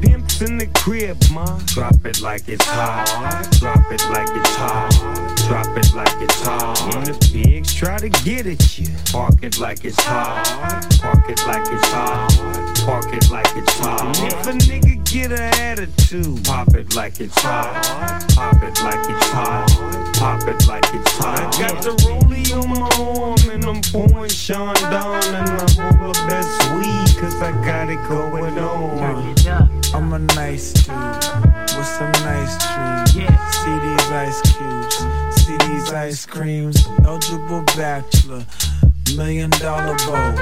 pimps in the crib, ma. Drop it like it's hot. Drop it like it's hot. Drop it like it's hot. When the pigs try to get at you, park it like it's hot. Park it like it's hot. Park it like it's hot. If a nigga get an attitude, pop it like it's hot. Pop it like it's hot. Pop it like it's hot. I got the rollie on my arm and I'm pouring Sean down and I'm the best weed cause I got it going on. I'm a nice dude with some nice dreams. See these ice cubes, see these ice creams. Eligible bachelor, million dollar bow.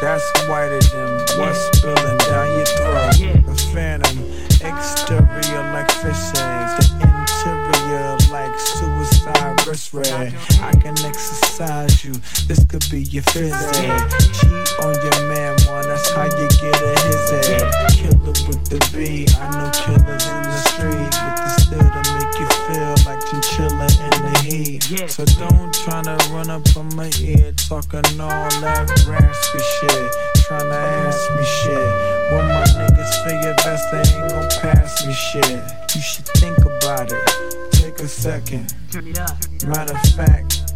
That's whiter than what's spilling down your throat. The phantom, exterior like fish eggs. The interior like suicide wrist red. I can exercise you, this could be your phys ed. Cheat on your man, one, that's how you get a his head. Killer the beat. I know killers in the street with the still to make you feel like chinchilla in the heat. So don't tryna run up on my ear, talking all that raspy shit. Tryna ask me shit. When my niggas figure best, they ain't gon' pass me shit. You should think about it. Take a second. Matter of fact,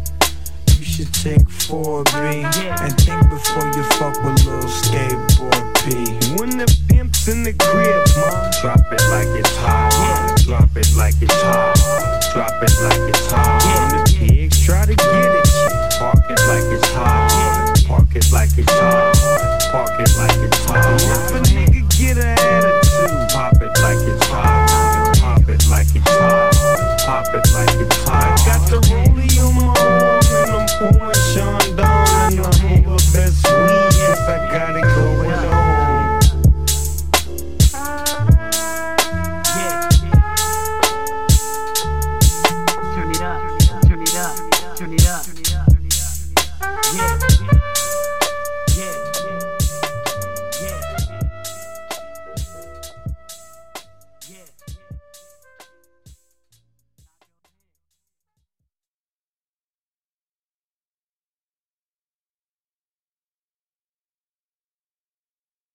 you should take 4B and think before you fuck with little skateboard P. When the it's in the crib, mom. Drop it like it's hot. Yeah. Drop it like it's hot. Drop it like it's hot. Yeah. The pigs try to get it. Park it like it's hot. Yeah. Park it like it's hot. Park it like it's hot. If a nigga get an attitude, pop it like it's hot. Pop it like it's hot. Pop it like it's hot. I got the rollie on my arm and I'm pouring.